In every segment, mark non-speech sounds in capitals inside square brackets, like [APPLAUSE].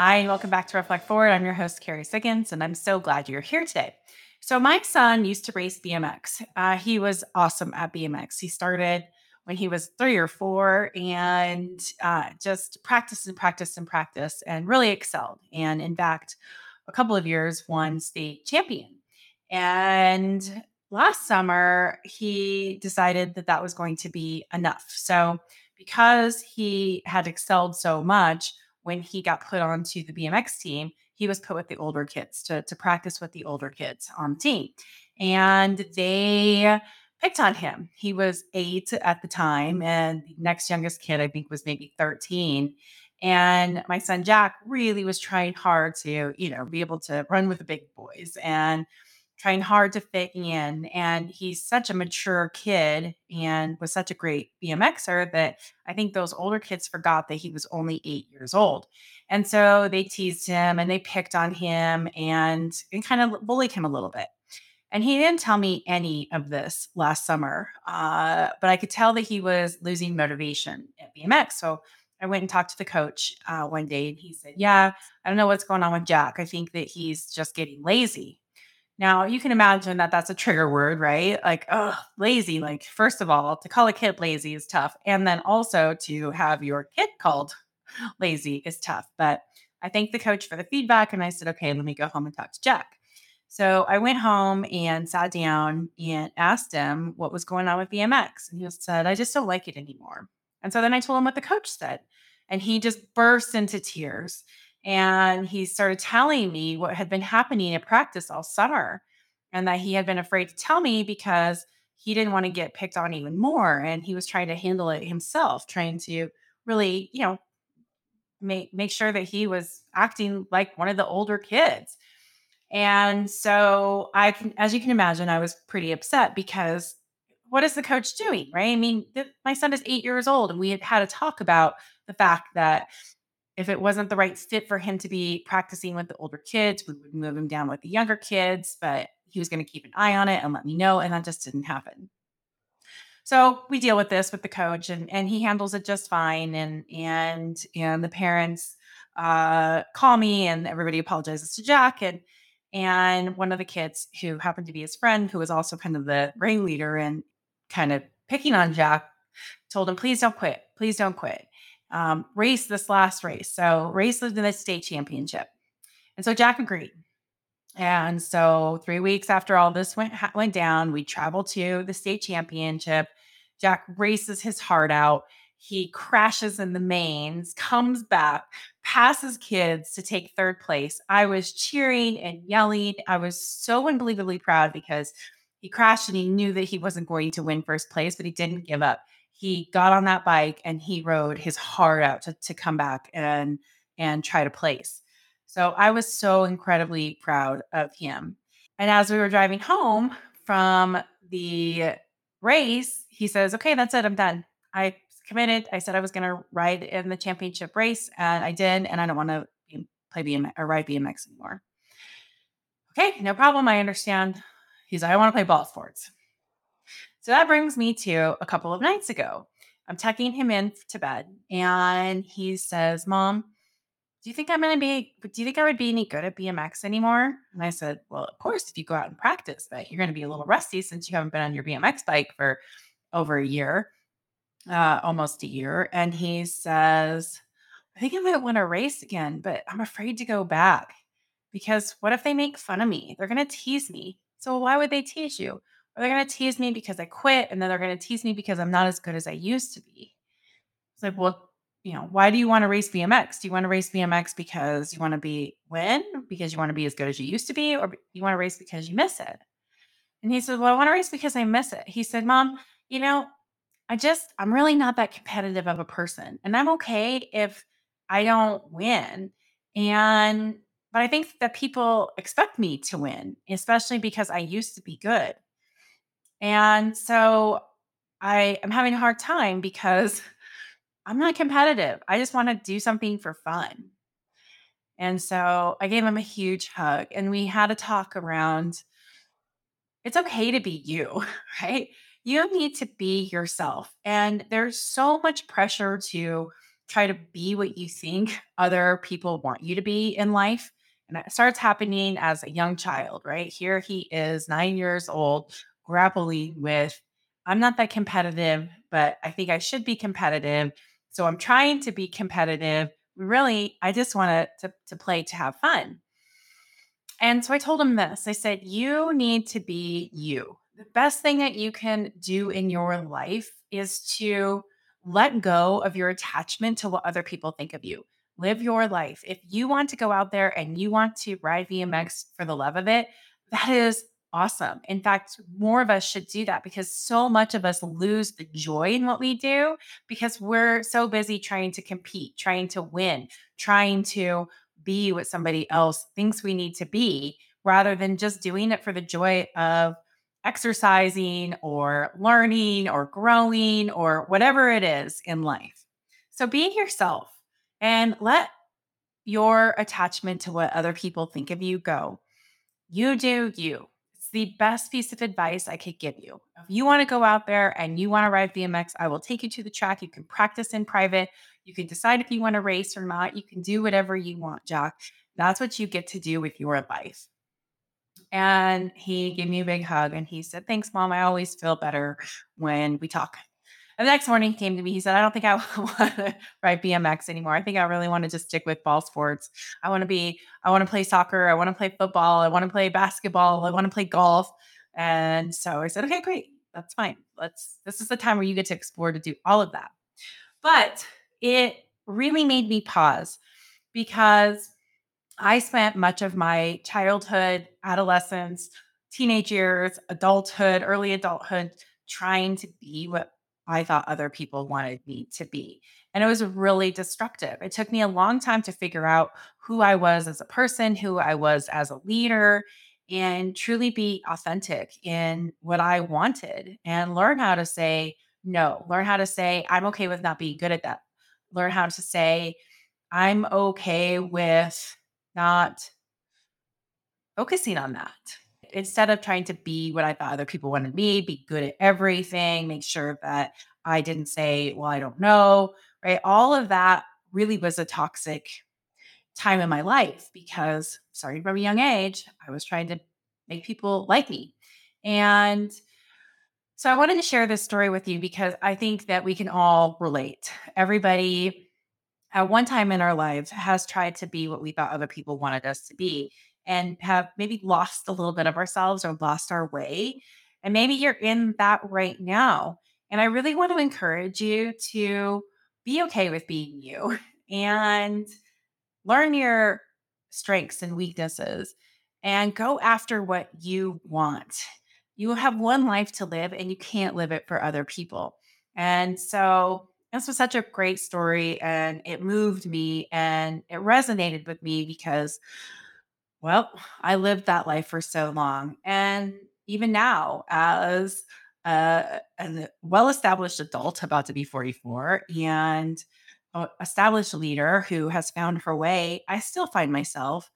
Hi, and welcome back to Reflect Forward. I'm your host, Kerry Siggins, and I'm so glad you're here today. So, my son used to race BMX. Uh, he was awesome at BMX. He started when he was three or four and uh, just practiced and practiced and practiced and really excelled. And in fact, a couple of years won state champion. And last summer, he decided that that was going to be enough. So, because he had excelled so much, when he got put onto the BMX team, he was put with the older kids to, to practice with the older kids on the team. And they picked on him. He was eight at the time, and the next youngest kid, I think, was maybe 13. And my son Jack really was trying hard to, you know, be able to run with the big boys and trying hard to fit in. And he's such a mature kid and was such a great BMXer that I think those older kids forgot that he was only eight years old. And so they teased him and they picked on him and, and kind of bullied him a little bit. And he didn't tell me any of this last summer, uh, but I could tell that he was losing motivation at BMX. So I went and talked to the coach uh, one day and he said, Yeah, I don't know what's going on with Jack. I think that he's just getting lazy. Now, you can imagine that that's a trigger word, right? Like, oh, lazy. Like, first of all, to call a kid lazy is tough. And then also to have your kid called [LAUGHS] lazy is tough. But I thanked the coach for the feedback and I said, okay, let me go home and talk to Jack. So I went home and sat down and asked him what was going on with BMX. And he said, I just don't like it anymore. And so then I told him what the coach said. And he just burst into tears. And he started telling me what had been happening at practice all summer and that he had been afraid to tell me because he didn't want to get picked on even more. And he was trying to handle it himself, trying to really, you know, make make sure that he was acting like one of the older kids. And so I can, as you can imagine, I was pretty upset because what is the coach doing? Right. I mean, th- my son is eight years old and we had had a talk about the fact that if it wasn't the right fit for him to be practicing with the older kids, we would move him down with the younger kids, but he was going to keep an eye on it and let me know. And that just didn't happen. So we deal with this with the coach and, and he handles it just fine. And, and, and the parents uh, call me and everybody apologizes to Jack. And, and one of the kids who happened to be his friend, who was also kind of the ringleader and kind of picking on Jack, told him, please don't quit. Please don't quit um, race this last race. So race in the state championship. And so Jack agreed. And so three weeks after all this went went down, we traveled to the state championship. Jack races his heart out. He crashes in the mains, comes back, passes kids to take third place. I was cheering and yelling. I was so unbelievably proud because he crashed and he knew that he wasn't going to win first place, but he didn't give up he got on that bike and he rode his heart out to, to come back and and try to place. So I was so incredibly proud of him. And as we were driving home from the race, he says, Okay, that's it. I'm done. I committed. I said I was going to ride in the championship race, and I did. And I don't want to play BMX or ride BMX anymore. Okay, no problem. I understand. He's like, I want to play ball sports. So that brings me to a couple of nights ago. I'm tucking him in to bed and he says, Mom, do you think I'm going to be, do you think I would be any good at BMX anymore? And I said, Well, of course, if you go out and practice, but you're going to be a little rusty since you haven't been on your BMX bike for over a year, uh, almost a year. And he says, I think I might want to race again, but I'm afraid to go back because what if they make fun of me? They're going to tease me. So why would they tease you? They're going to tease me because I quit, and then they're going to tease me because I'm not as good as I used to be. It's like, well, you know, why do you want to race BMX? Do you want to race BMX because you want to be win, because you want to be as good as you used to be, or you want to race because you miss it? And he said, Well, I want to race because I miss it. He said, Mom, you know, I just, I'm really not that competitive of a person. And I'm okay if I don't win. And, but I think that people expect me to win, especially because I used to be good. And so I am having a hard time because [LAUGHS] I'm not competitive. I just want to do something for fun. And so I gave him a huge hug and we had a talk around it's okay to be you, [LAUGHS] right? You need to be yourself. And there's so much pressure to try to be what you think other people want you to be in life. And it starts happening as a young child, right? Here he is, nine years old, grappling with, I'm not that competitive, but I think I should be competitive. So I'm trying to be competitive. Really, I just want to, to play to have fun. And so I told him this I said, You need to be you. The best thing that you can do in your life is to let go of your attachment to what other people think of you. Live your life. If you want to go out there and you want to ride BMX for the love of it, that is awesome. In fact, more of us should do that because so much of us lose the joy in what we do because we're so busy trying to compete, trying to win, trying to be what somebody else thinks we need to be rather than just doing it for the joy of exercising or learning or growing or whatever it is in life. So be yourself and let your attachment to what other people think of you go. You do you. It's the best piece of advice I could give you. If you want to go out there and you want to ride BMX, I will take you to the track. You can practice in private. You can decide if you want to race or not. You can do whatever you want, Jack. That's what you get to do with your life. And he gave me a big hug and he said, Thanks, mom. I always feel better when we talk. And the next morning he came to me. He said, I don't think I [LAUGHS] want to ride BMX anymore. I think I really want to just stick with ball sports. I want to be, I want to play soccer. I want to play football. I want to play basketball. I want to play golf. And so I said, okay, great. That's fine. Let's, this is the time where you get to explore to do all of that. But it really made me pause because I spent much of my childhood, adolescence, teenage years, adulthood, early adulthood trying to be what I thought other people wanted me to be. And it was really destructive. It took me a long time to figure out who I was as a person, who I was as a leader, and truly be authentic in what I wanted and learn how to say no, learn how to say, I'm okay with not being good at that learn how to say, I'm okay with not focusing on that. Instead of trying to be what I thought other people wanted me, be good at everything, make sure that I didn't say, well, I don't know, right? All of that really was a toxic time in my life because starting from a young age, I was trying to make people like me. And so I wanted to share this story with you because I think that we can all relate. Everybody at one time in our lives has tried to be what we thought other people wanted us to be and have maybe lost a little bit of ourselves or lost our way. And maybe you're in that right now. And I really want to encourage you to be okay with being you [LAUGHS] and learn your strengths and weaknesses and go after what you want you have one life to live and you can't live it for other people. And so this was such a great story and it moved me and it resonated with me because, well, I lived that life for so long. And even now, as a, well established adult, about to be 44, and established leader who has found her way, I still find myself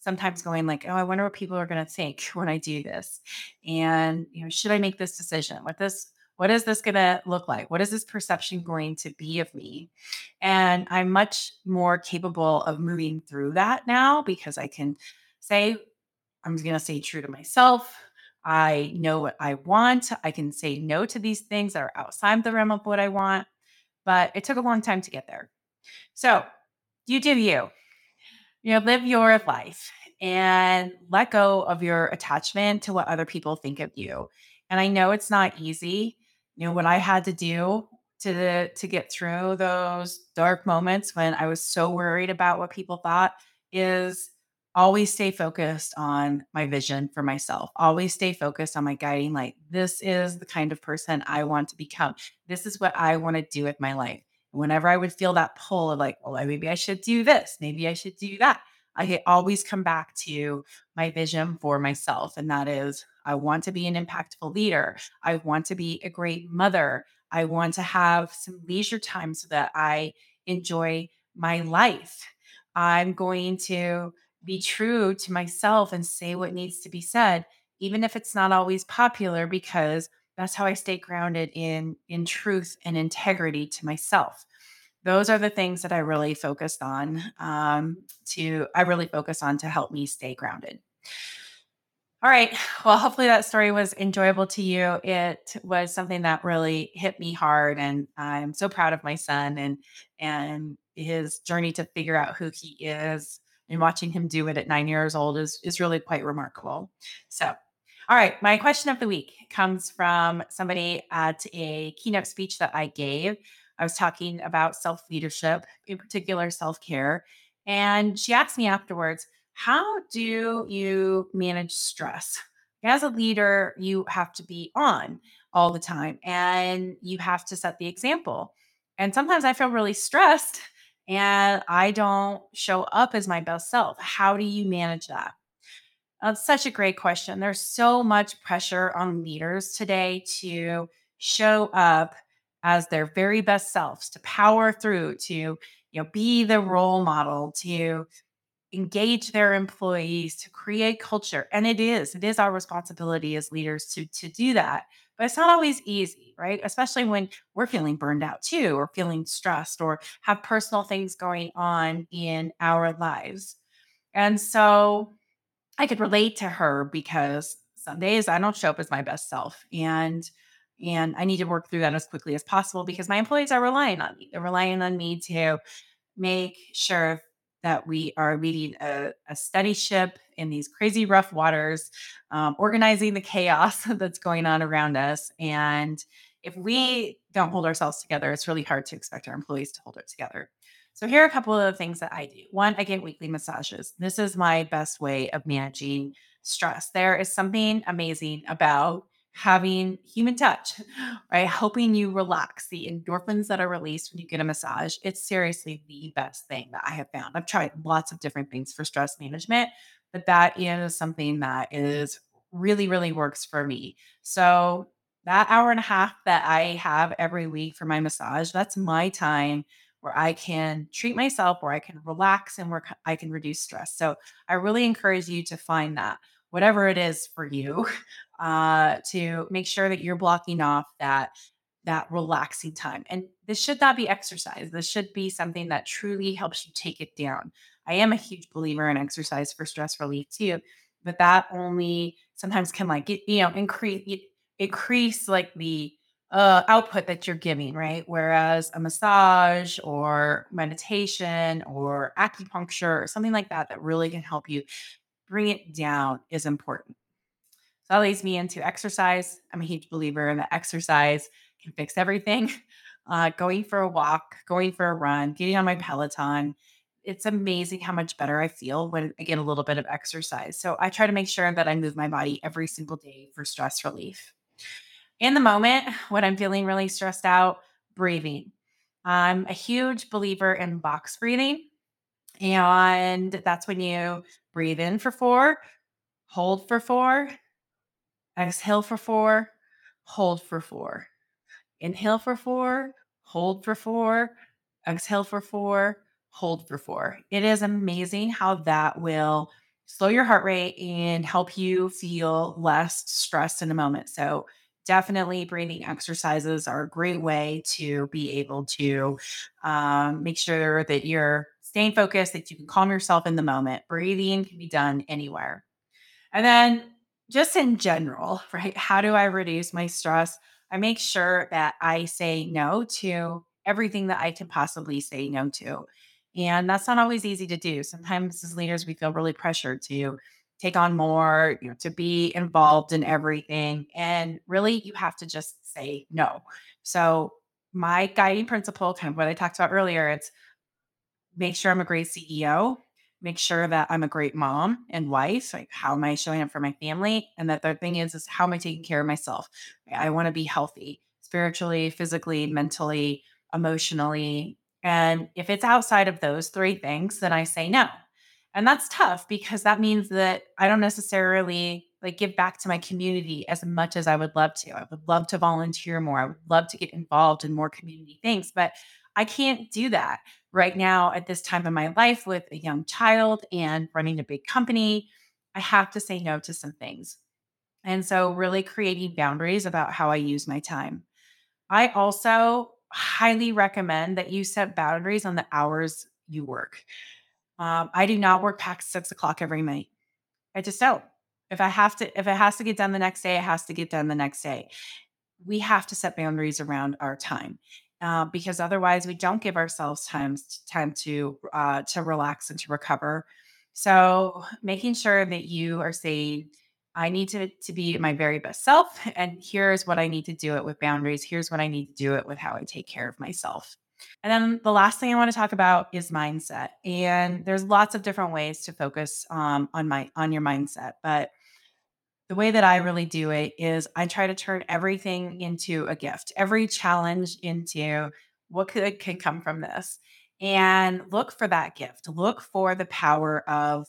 sometimes going like, "Oh, I wonder what people are going to think [LAUGHS] when I do this." And, you know, should I make this decision? What this what is this going to look like? What is this perception going to be of me? And I'm much more capable of moving through that now because I can say I'm going to stay true to myself. I know what I want. I can say no to these things that are outside the realm of what I want. But it took a long time to get there. So, you do you you know, live your life and let go of your attachment to what other people think of you. And I know it's not easy. You know, what I had to do to the, to get through those dark moments when I was so worried about what people thought is always stay focused on my vision for myself. Always stay focused on my guiding light. This is the kind of person I want to become. This is what I want to do with my life whenever I would feel that pull of like, oh, well, maybe I should do this, maybe I should do that, I always come back to my vision for myself. And that is, I want to be an impactful leader. I want to be a great mother. I want to have some leisure time so that I enjoy my life. I'm going to be true to myself and say what needs to be said, even if it's not always popular, because that's how I stay grounded in in truth and integrity to myself. those are the things that I really focused on um, to I really focus on to help me stay grounded. All right. Well, hopefully that story was enjoyable to you. It was something that really hit me hard and I'm so proud of my son and and his journey to figure out who he is and watching him do it at 9 years old is is really quite remarkable. So, all right, my question of the week comes from somebody at a keynote speech that I gave. I was talking about self-leadership, in particular self-care, and she asked me afterwards, how do you manage stress? As a leader, you have to be on all the time and you have to set the example. And sometimes I feel really stressed and I don't show up as my best self. How do you manage that? That's such a great question. There's so much pressure on leaders today to show up as their very best selves, to power through, to you know, be the role model, to engage their employees to create culture and it is it is our responsibility as leaders to to do that but it's not always easy right? Especially when we're feeling burned out too or feeling stressed or have personal things going on in our lives. And so i could relate to her because some days i don't show up as my best self and and i need to work through that as quickly as possible because my employees are relying on me. They're relying on me to make sure that we are meeting a, a steady ship in these crazy rough waters, um, organizing the chaos [LAUGHS] that's going on around us. And if we don't hold ourselves together, it's really hard to expect our employees to hold it together. So, here are a couple of the things that I do. One, I get weekly massages. This is my best way of managing stress. There is something amazing about having human touch, [GASPS] right? Helping you relax the endorphins that are released when you get a massage. It's seriously the best thing that I have found. I've tried lots of different things for stress management, but that is something that is really, really works for me. So, that hour and a half that I have every week for my massage, that's my time where I can treat myself, where I can relax and where I can reduce stress. So, I really encourage you to find that whatever it is for you, [LAUGHS] uh, to make sure that you're blocking off that that relaxing time. And this should not be exercise. This should be something that truly helps you take it down. I am a huge believer in exercise for stress relief too, but that only sometimes can like you know increase increase like the uh, output that you're giving, right? Whereas a massage or meditation or acupuncture or something like that that really can help you bring it down is important. So that leads me into exercise. I'm a huge believer in the exercise can fix everything. [LAUGHS] Uh, going for a walk, going for a run, getting on my Peloton. It's amazing how much better I feel when I get a little bit of exercise. So I try to make sure that I move my body every single day for stress relief. In the moment, [SIGHS] when I'm feeling really stressed out, breathing. I'm a huge believer in box breathing. And that's when you breathe in for four, hold for four, exhale for four, hold for four. Inhale for four, hold for four, exhale for four, hold for four. It is amazing how that will slow your heart rate and help you feel less stressed in a moment. So, definitely breathing exercises are a great way to be able to um, make sure that you're staying focused, that you can calm yourself in the moment. Breathing can be done anywhere. And then, just in general, [LAUGHS] right? How do I reduce my stress? I make sure that I say no to everything that I can possibly say no to. And that's not always easy to do. Sometimes as leaders, we feel really pressured to take on more, you know, to be involved in everything. And really, you have to just say no. So, my guiding principle, kind of what I talked about earlier, it's make sure I'm a great CEO, make sure that I'm a great mom and wife. Like, how am I showing up for my family? And that the third thing is, is how am I taking care of myself? I want to be healthy spiritually, physically, mentally, emotionally. And if it's outside of those three things, then I say no. And that's tough because that means that I don't necessarily like give back to my community as much as I would love to. I would love to volunteer more. I would love to get involved in more community things, but I can't do that right now at this time in my life with a young child and running a big company. I have to say no to some things. And so, really creating boundaries about how I use my time. I also highly recommend that you set boundaries on the hours you work. Um, I do not work past six o'clock every night. I just don't. If I have to, if it has to get done the next day, it has to get done the next day. We have to set boundaries around our time. Uh, because otherwise we don't give ourselves time time to uh, to relax and to recover. So making sure that you are saying, I need to to be my very best self, [LAUGHS] and here's what I need to do it with boundaries. Here's what I need to do it with how I take care of myself. And then the last thing I want to talk about is mindset. And there's lots of different ways to focus um, on my on your mindset, but the way that I really do it is I try to turn everything into a gift, every challenge into what could can come from this, and look for that gift. Look for the power of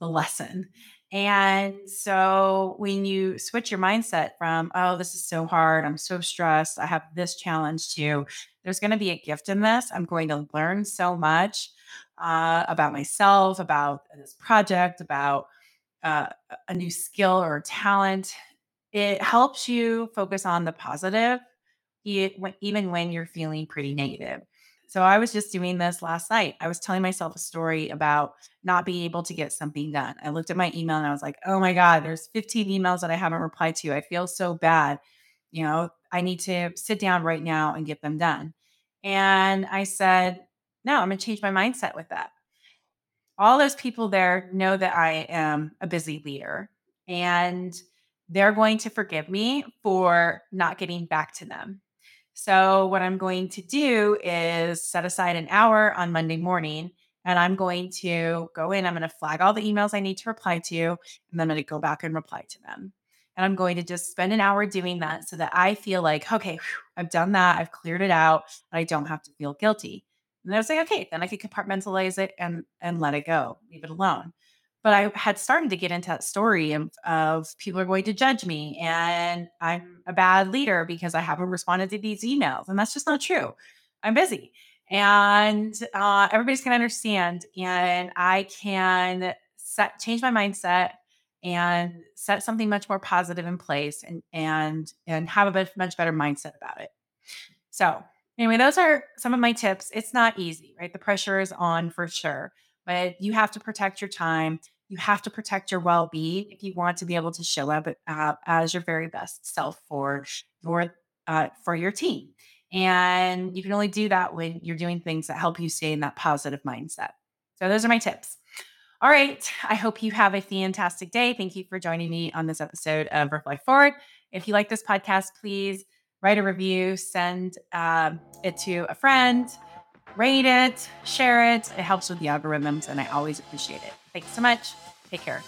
the lesson. And so when you switch your mindset from, oh, this is so hard, I'm so stressed, I have this challenge to, there's going to be a gift in this. I'm going to learn so much uh, about myself, about this project, about uh, a new skill or talent. It helps you focus on the positive, even when you're feeling pretty negative. So I was just doing this last night. I was telling myself a story about not being able to get something done. I looked at my email and I was like, "Oh my god, there's 15 emails that I haven't replied to. I feel so bad. You know, I need to sit down right now and get them done." And I said, "No, I'm going to change my mindset with that." All those people there know that I am a busy leader and they're going to forgive me for not getting back to them so, what I'm going to do is set aside an hour on Monday morning and I'm going to go in. I'm going to flag all the emails I need to reply to, and then I'm going to go back and reply to them. And I'm going to just spend an hour doing that so that I feel like, okay, whew, I've done that. I've cleared it out. I don't have to feel guilty. And I was like, okay, then I could compartmentalize it and and let it go, leave it alone. But I had started to get into that story of, people are going to judge me and I'm a bad leader because I haven't responded to these emails. And that's just not true. I'm busy and uh, everybody's going to understand. And I can set, change my mindset and set something much more positive in place and, and, and have a much better mindset about it. So anyway, those are some of my tips. It's not easy, right? The pressure is on for sure but you have to protect your time. You have to protect your well being if you want to be able to show up uh, as your very best self for your uh, for your team. And you can only do that when you're doing things that help you stay in that positive mindset. So those are my tips. All right. I hope you have a fantastic day. Thank you for joining me on this episode of Reflect Forward. If you like this podcast, please write a review, send um, it to a friend rate it, share it. It helps with the algorithms, and I always appreciate it. Thanks so much. Take care.